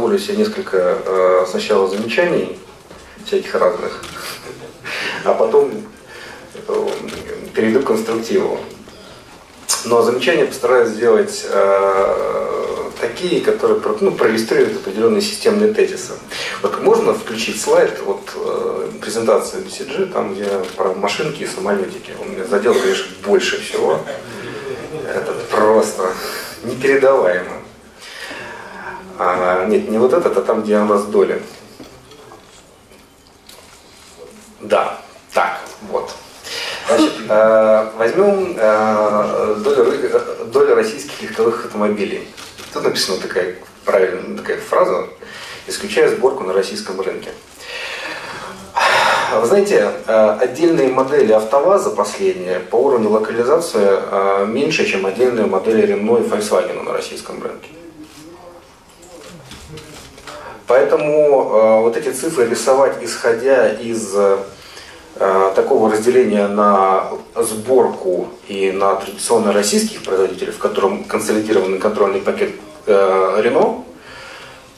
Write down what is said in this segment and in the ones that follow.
позволю себе несколько э, сначала замечаний, всяких разных, а потом э, перейду к конструктиву. Но замечания постараюсь сделать э, такие, которые ну, проиллюстрируют определенные системные тезисы. Вот можно включить слайд, вот э, презентация BCG, там где про машинки и самолетики. Он меня задел, конечно, больше всего. Это просто непередаваемо. А, нет, не вот этот, а там, где нас доля. Да, так, вот. Значит, э, возьмем э, долю, долю российских легковых автомобилей. Тут написана такая правильная такая фраза, исключая сборку на российском рынке. Вы знаете, э, отдельные модели АвтоВАЗа последние по уровню локализации меньше, чем отдельные модели Renault и Volkswagen на российском рынке. Поэтому вот эти цифры рисовать, исходя из Э, такого разделения на сборку и на традиционно российских производителей, в котором консолидированный контрольный пакет э, Рено,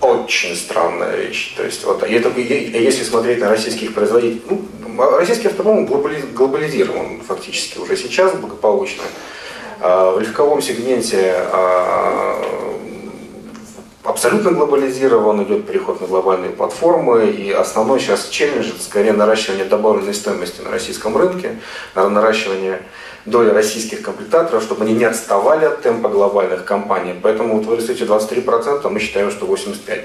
очень странная вещь. То есть, вот, это, если смотреть на российских производителей, ну, российский автопром глобализирован фактически уже сейчас благополучно. Э, в легковом сегменте абсолютно глобализирован, идет переход на глобальные платформы, и основной сейчас челлендж это скорее наращивание добавленной стоимости на российском рынке, наращивание доли российских комплектаторов, чтобы они не отставали от темпа глобальных компаний. Поэтому вот вы рисуете 23%, мы считаем, что 85%.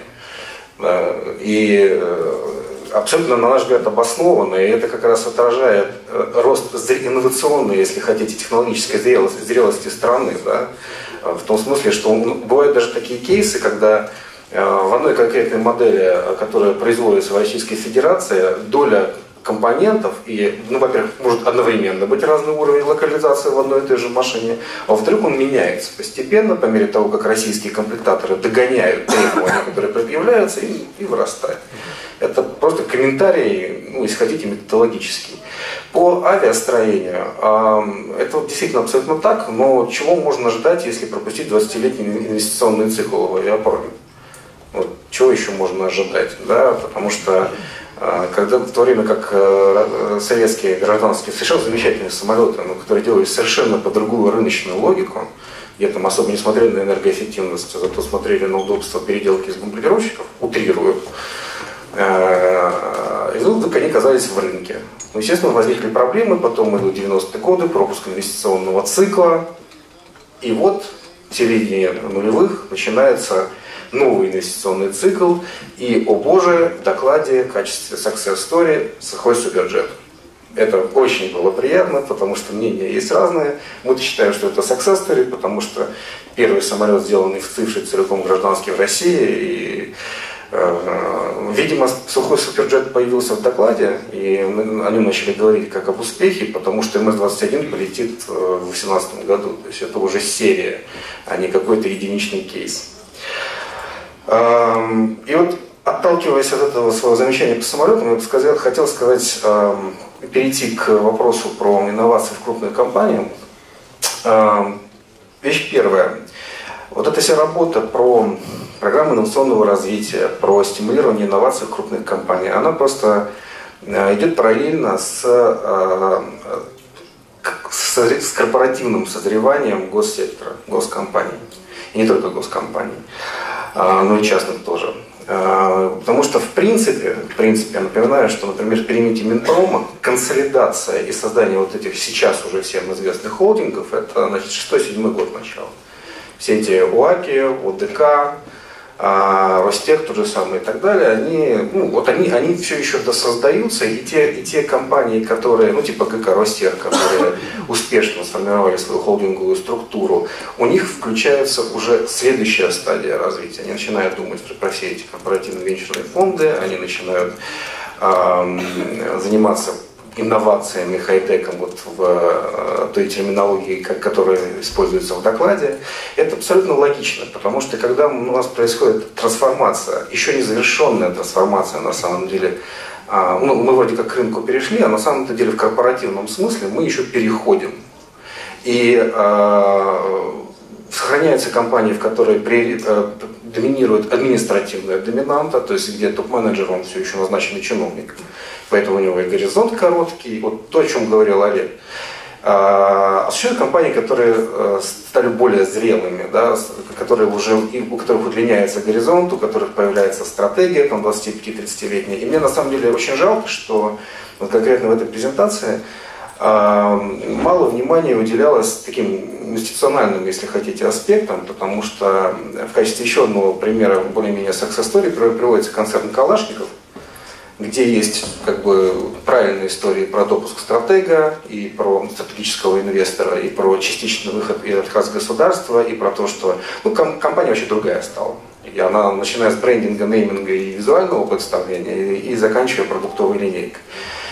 И э, абсолютно, на наш взгляд, обоснованно, и это как раз отражает э, рост инновационной, если хотите, технологической зрелости, зрелости страны. Да? Э, в том смысле, что бывают даже такие кейсы, когда э, в одной конкретной модели, э, которая производится в Российской Федерации, доля компонентов, и, ну, во-первых, может одновременно быть разный уровень локализации в одной и той же машине, а во-вторых, он меняется постепенно по мере того, как российские комплектаторы догоняют требования, которые предъявляются, и, и вырастает. Это просто комментарий, ну, если хотите, методологический. По авиастроению, это действительно абсолютно так, но чего можно ждать, если пропустить 20-летний инвестиционный цикл в авиапроме? Вот, чего еще можно ожидать? Да? Потому что а, когда в то время как э, советские гражданские совершенно замечательные самолеты, но которые делались совершенно по другую рыночную логику, где там особо не смотрели на энергоэффективность, зато смотрели на удобство переделки из бомбардировщиков, утрирую, э, и вдруг они оказались в рынке. Ну, естественно, возникли проблемы, потом идут 90-е годы, пропуск инвестиционного цикла. И вот в середине нулевых начинается новый инвестиционный цикл. И, о боже, в докладе в качестве success story сухой суперджет. Это очень было приятно, потому что мнения есть разные. Мы считаем, что это success story, потому что первый самолет, сделанный в цифре целиком гражданский в России, и Э, видимо, сухой суперджет появился в докладе, и мы о нем начали говорить как об успехе, потому что МС-21 полетит э, в 2018 году. То есть это уже серия, а не какой-то единичный кейс. Эм, и вот отталкиваясь от этого своего замечания по самолетам, я бы сказал, хотел сказать, эм, перейти к вопросу про инновации в крупных компаниях. Эм, вещь первая. Вот эта вся работа про программы инновационного развития, про стимулирование инноваций в крупных компаниях, она просто э, идет параллельно с, э, с, с корпоративным созреванием госсектора, госкомпаний. И не только госкомпаний, а, но и частных тоже. А, потому что в принципе, в принципе, я напоминаю, что, например, в периметре Минпрома консолидация и создание вот этих сейчас уже всем известных холдингов, это значит 6-7 год начала. Все эти УАКи, ОДК, а Ростех тот же самый и так далее, они, ну, вот они, они все еще досоздаются, и те, и те компании, которые, ну, типа ГК Ростех, которые успешно сформировали свою холдинговую структуру, у них включается уже следующая стадия развития. Они начинают думать про все эти корпоративные венчурные фонды, они начинают э, заниматься инновациями, хай-теком вот в э, той терминологии, которая используется в докладе, это абсолютно логично, потому что когда у нас происходит трансформация, еще не завершенная трансформация на самом деле, а, ну, мы вроде как к рынку перешли, а на самом деле в корпоративном смысле мы еще переходим. И а, Сохраняются компании, в которой при, э, доминирует административная доминанта, то есть где топ-менеджер, он все еще назначенный чиновник, поэтому у него и горизонт короткий, вот то, о чем говорил Олег. А, а существуют компании, которые э, стали более зрелыми, да, которые уже, у которых удлиняется горизонт, у которых появляется стратегия там, 25-30-летняя. И мне на самом деле очень жалко, что вот конкретно в этой презентации а, мало внимания уделялось таким институциональным, если хотите, аспектам, потому что в качестве еще одного примера более-менее success story приводится концерн Калашников, где есть как бы правильные истории про допуск стратега, и про стратегического инвестора, и про частичный выход и отказ государства, и про то, что ну, ком- компания вообще другая стала. И она начиная с брендинга, нейминга и визуального представления, и, и заканчивая продуктовой линейкой.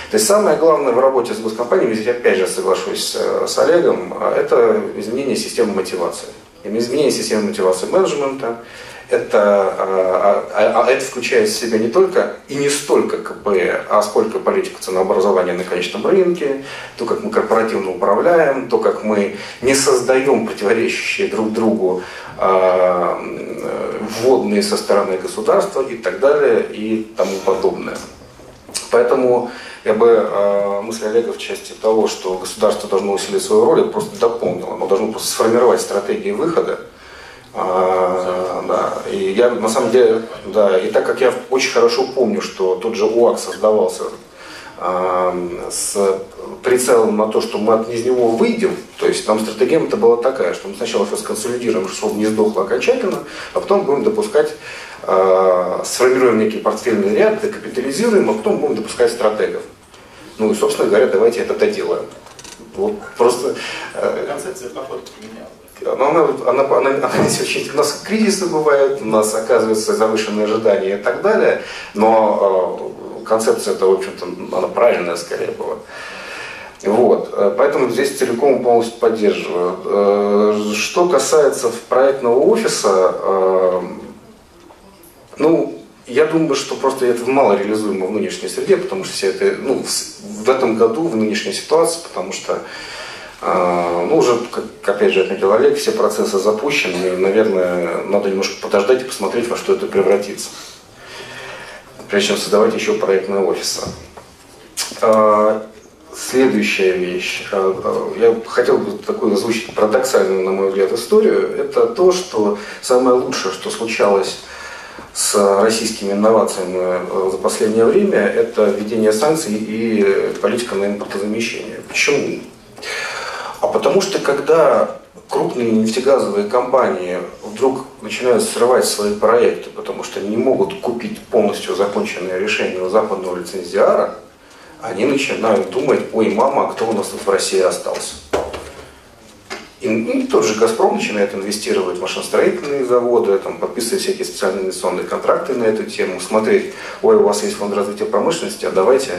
То есть самое главное в работе с госкомпаниями, здесь опять же соглашусь э, с Олегом, это изменение системы мотивации. Изменение системы мотивации менеджмента, это, а, а, а это включает в себя не только и не столько КП, а сколько политика ценообразования на конечном рынке, то, как мы корпоративно управляем, то, как мы не создаем противоречащие друг другу а, вводные со стороны государства и так далее и тому подобное. Поэтому я бы э, мысль Олега в части того, что государство должно усилить свою роль, просто дополнил. Оно должно просто сформировать стратегии выхода. А, да. И я на самом деле, да, и так как я очень хорошо помню, что тот же УАК создавался а, с прицелом на то, что мы из него выйдем, то есть там стратегия это была такая, что мы сначала все сконсолидируем, чтобы не сдохло окончательно, а потом будем допускать сформируем некий портфельный ряд, декапитализируем, а потом будем допускать стратегов. Ну и, собственно говоря, давайте это доделаем. Вот просто... Э, Концепция походу поменялась. Но она, она, она, она, она очень, у нас кризисы бывают, у нас оказываются завышенные ожидания и так далее, но э, концепция это, в общем-то, она правильная скорее была. Вот, э, поэтому здесь целиком полностью поддерживаю. Э, что касается проектного офиса, э, ну, я думаю, что просто это мало реализуемо в нынешней среде, потому что все это, ну, в этом году, в нынешней ситуации, потому что, э, ну, уже, как, опять же, отметил Олег, все процессы запущены, и, наверное, надо немножко подождать и посмотреть, во что это превратится, прежде чем создавать еще проектные офисы. Э, следующая вещь. Я хотел бы такую озвучить парадоксальную, на мой взгляд, историю. Это то, что самое лучшее, что случалось с российскими инновациями э, за последнее время, это введение санкций и политика на импортозамещение. Почему? А потому что когда крупные нефтегазовые компании вдруг начинают срывать свои проекты, потому что не могут купить полностью законченное решение у западного лицензиара, они начинают думать, ой, мама, а кто у нас тут в России остался? И, и тот же «Газпром» начинает инвестировать в машиностроительные заводы, там, подписывать всякие специальные инвестиционные контракты на эту тему, смотреть, ой, у вас есть фонд развития промышленности, а давайте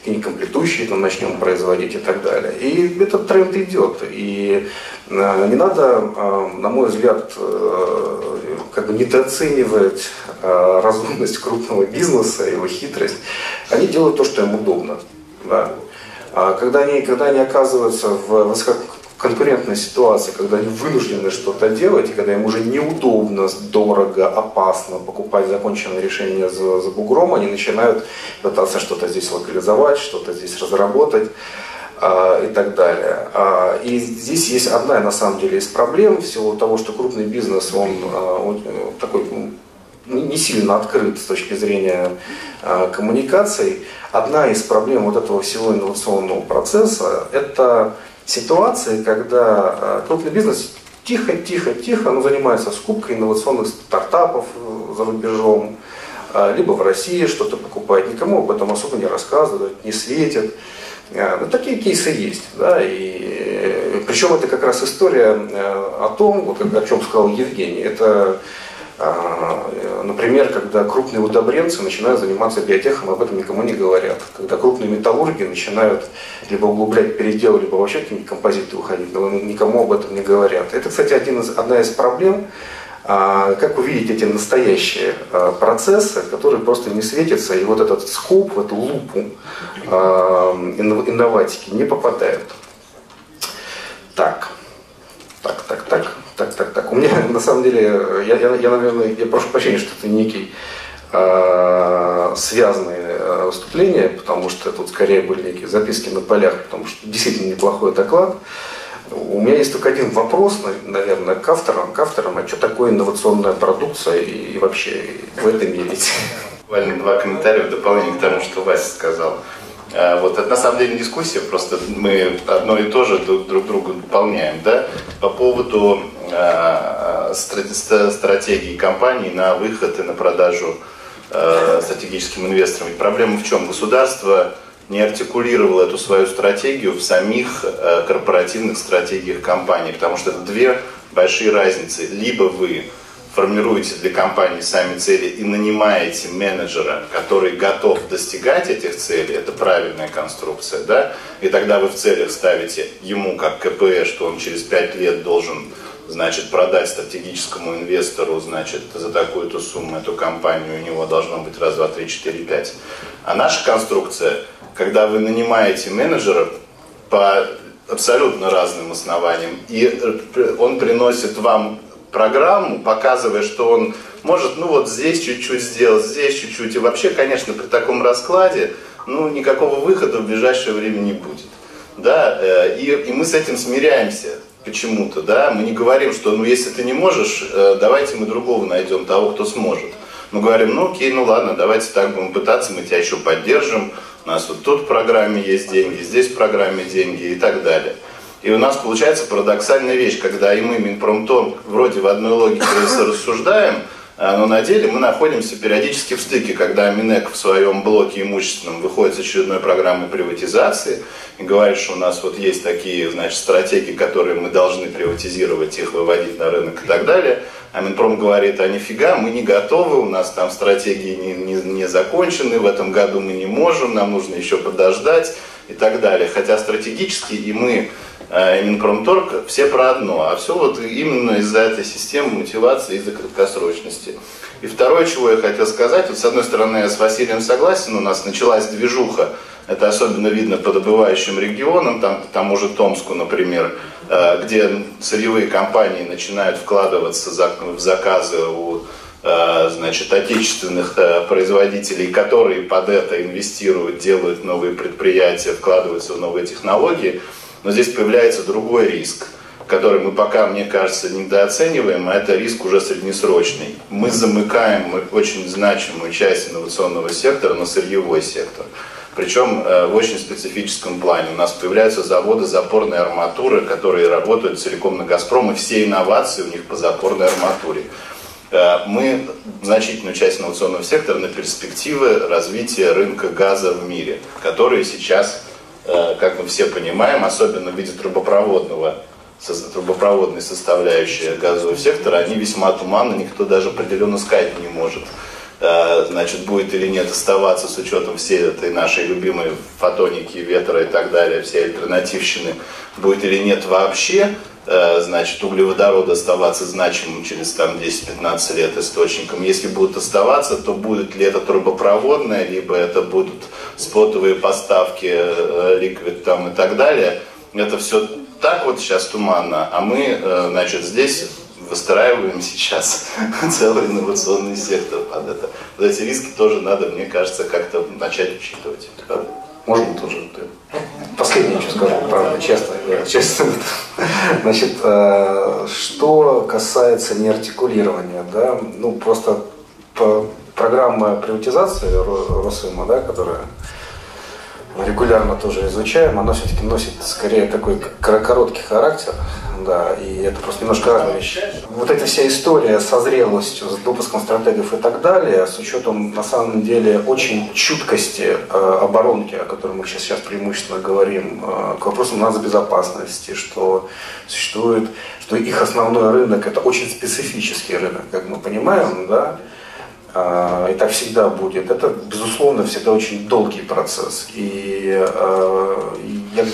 какие-нибудь комплектующие там, начнем производить и так далее. И этот тренд идет. И э, не надо, э, на мой взгляд, э, как бы недооценивать разумность крупного бизнеса, его хитрость. Они делают то, что им удобно. Да. А когда они, когда они оказываются в высоко конкурентной ситуации, когда они вынуждены что-то делать, и когда им уже неудобно, дорого, опасно покупать законченное решение за, за бугром, они начинают пытаться что-то здесь локализовать, что-то здесь разработать э, и так далее. Э, и здесь есть одна, на самом деле, из проблем, всего того, что крупный бизнес, он, э, он такой не сильно открыт с точки зрения э, коммуникаций. Одна из проблем вот этого всего инновационного процесса – это ситуации, когда э, крупный бизнес тихо, тихо, тихо, но занимается скупкой инновационных стартапов э, за рубежом, э, либо в России что-то покупает, никому об этом особо не рассказывают, не светят. Ну, такие кейсы есть. Да, и, причем это как раз история о том, вот, о чем сказал Евгений, это например, когда крупные удобренцы начинают заниматься биотехом, об этом никому не говорят. Когда крупные металлурги начинают либо углублять передел, либо вообще какие-нибудь композиты уходить, но никому об этом не говорят. Это, кстати, один из, одна из проблем, а, как увидеть эти настоящие а, процессы, которые просто не светятся, и вот этот скоп, в эту лупу инноватики не попадают. Так, так, так, так, так, так, так. У меня, на самом деле, я, я, я наверное, я прошу прощения, что это некий э, связанные э, выступления, потому что тут скорее были некие записки на полях, потому что действительно неплохой доклад. У меня есть только один вопрос, наверное, к авторам, к авторам, а что такое инновационная продукция и, и вообще в этом мире? Буквально два комментария в дополнение к тому, что Вася сказал. А, вот это на самом деле дискуссия, просто мы одно и то же друг, друг другу дополняем. Да? По поводу стратегии компании на выход и на продажу э, стратегическим инвесторам. Ведь проблема в чем? Государство не артикулировало эту свою стратегию в самих э, корпоративных стратегиях компании, потому что это две большие разницы. Либо вы формируете для компании сами цели и нанимаете менеджера, который готов достигать этих целей, это правильная конструкция, да, и тогда вы в целях ставите ему как КПЭ, что он через 5 лет должен значит, продать стратегическому инвестору, значит, за такую-то сумму эту компанию, у него должно быть раз, два, три, четыре, пять. А наша конструкция, когда вы нанимаете менеджера по абсолютно разным основаниям, и он приносит вам программу, показывая, что он может, ну вот здесь чуть-чуть сделать, здесь чуть-чуть. И вообще, конечно, при таком раскладе, ну, никакого выхода в ближайшее время не будет. Да, э, и, и мы с этим смиряемся почему-то, да, мы не говорим, что, ну, если ты не можешь, э, давайте мы другого найдем, того, кто сможет. Мы говорим, ну, окей, ну, ладно, давайте так будем пытаться, мы тебя еще поддержим, у нас вот тут в программе есть деньги, здесь в программе деньги и так далее. И у нас получается парадоксальная вещь, когда и мы, Минпромторг, вроде в одной логике рассуждаем, но на деле мы находимся периодически в стыке, когда Минэк в своем блоке имущественном выходит с очередной программой приватизации и говорит, что у нас вот есть такие значит, стратегии, которые мы должны приватизировать, их выводить на рынок и так далее. А Минпром говорит, а нифига, мы не готовы, у нас там стратегии не, не, не закончены, в этом году мы не можем, нам нужно еще подождать и так далее. Хотя стратегически и мы а Минпромторг все про одно, а все вот именно из-за этой системы мотивации, из-за краткосрочности. И второе, чего я хотел сказать, вот с одной стороны я с Василием согласен, у нас началась движуха, это особенно видно по добывающим регионам, там, тому же Томску, например, э, где сырьевые компании начинают вкладываться в заказы у э, значит, отечественных производителей, которые под это инвестируют, делают новые предприятия, вкладываются в новые технологии – но здесь появляется другой риск, который мы пока, мне кажется, недооцениваем, а это риск уже среднесрочный. Мы замыкаем очень значимую часть инновационного сектора на сырьевой сектор. Причем э, в очень специфическом плане. У нас появляются заводы запорной арматуры, которые работают целиком на «Газпром», и все инновации у них по запорной арматуре. Э, мы значительную часть инновационного сектора на перспективы развития рынка газа в мире, которые сейчас как мы все понимаем, особенно в виде трубопроводного, трубопроводной составляющей газового сектора, они весьма туманны, никто даже определенно сказать не может. э, значит, будет или нет оставаться с учетом всей этой нашей любимой фотоники, ветра и так далее, всей альтернативщины, будет или нет вообще, э, значит, углеводород оставаться значимым через там 10-15 лет источником. Если будут оставаться, то будет ли это трубопроводное, либо это будут спотовые поставки, э, ликвид там и так далее. Это все так вот сейчас туманно, а мы, э, значит, здесь выстраиваем сейчас целый инновационный сектор под это. Вот эти риски тоже надо, мне кажется, как-то начать учитывать. Можно тоже. Последнее, что скажу, правда, честно. честно. Значит, э, что касается неартикулирования, да, ну просто программа приватизации Росыма, да, которая регулярно тоже изучаем, она все-таки носит скорее такой короткий характер, да, и это просто немножко разные вещи. Вот эта вся история со зрелостью, с допуском стратегов и так далее, с учетом, на самом деле, очень чуткости э, оборонки, о которой мы сейчас, сейчас преимущественно говорим, э, к вопросам безопасности, что существует, что их основной рынок – это очень специфический рынок, как мы понимаем, да, и так всегда будет. Это, безусловно, всегда очень долгий процесс. И, а, я,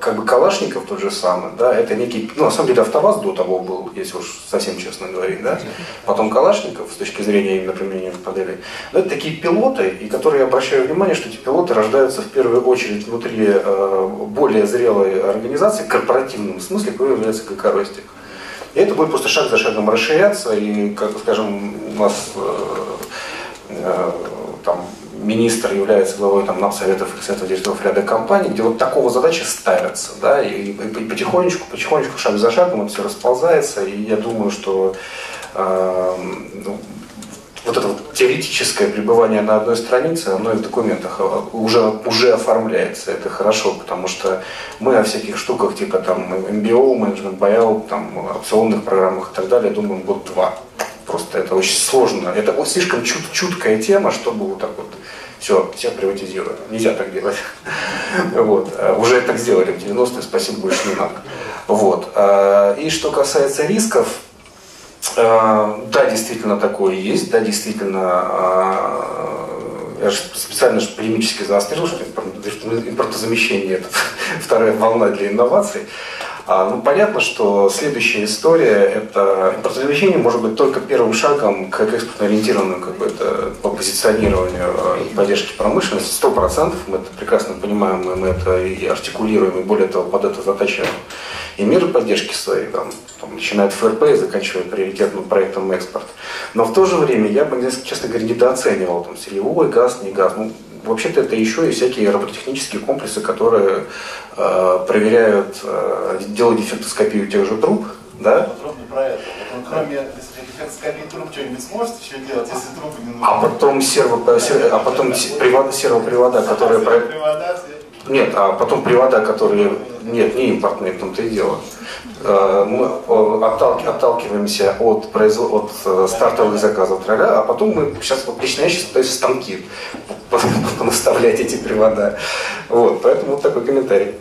как бы Калашников тот же самый, да, это некий, ну, на самом деле, АвтоВАЗ до того был, если уж совсем честно говорить, да, потом Калашников, с точки зрения именно применения моделей, но это такие пилоты, и которые я обращаю внимание, что эти пилоты рождаются в первую очередь внутри э, более зрелой организации, в корпоративном смысле, какой является КК Это будет просто шаг за шагом расширяться, и, как скажем, у нас там министр является главой там, НАП Советов и Советов директоров ряда компаний, где вот такого задачи ставятся, да, и, и потихонечку, потихонечку, шаг за шагом это все расползается, и я думаю, что э, ну, вот это вот теоретическое пребывание на одной странице, оно и в документах а, уже, уже оформляется. Это хорошо, потому что мы о всяких штуках типа там MBO, менеджмент buyout, там, опционных программах и так далее думаем год-два. Просто это очень сложно. Это вот слишком чут чуткая тема, чтобы вот так вот все, все приватизируем. Нельзя так делать. Вот. Уже так сделали в 90-е, спасибо, больше не надо. Вот. А, и что касается рисков, да, действительно такое есть, да, действительно, я же специально же полемически заострил, что импортозамещение – это вторая волна для инноваций. А, ну, понятно, что следующая история – это импортозамещение может быть только первым шагом к экспортно-ориентированному какой-то по позиционированию и поддержке промышленности. Сто процентов мы это прекрасно понимаем, мы это и артикулируем, и более того, под это затачиваем и меры поддержки свои, там, там, начиная от ФРП и заканчивая приоритетным проектом экспорт. Но в то же время я бы, честно говоря, недооценивал там, сырьевой газ, не газ. Ну, вообще-то это еще и всякие робототехнические комплексы, которые э, проверяют, э, делают дефектоскопию тех же труб. Да? Подробно про это. Вот, кроме дефектоскопии труб что-нибудь сможет еще делать, если трубы не нужны? А потом, серво, а потом привода, сервопривода, которые... Привода, нет, а потом привода, которые... Нет, не импортные, в том-то и дело. Э, мы отталкиваемся от, производ... от э, стартовых заказов, а потом мы сейчас, вот лично я сейчас пытаюсь станки наставлять эти привода. Вот, поэтому вот такой комментарий.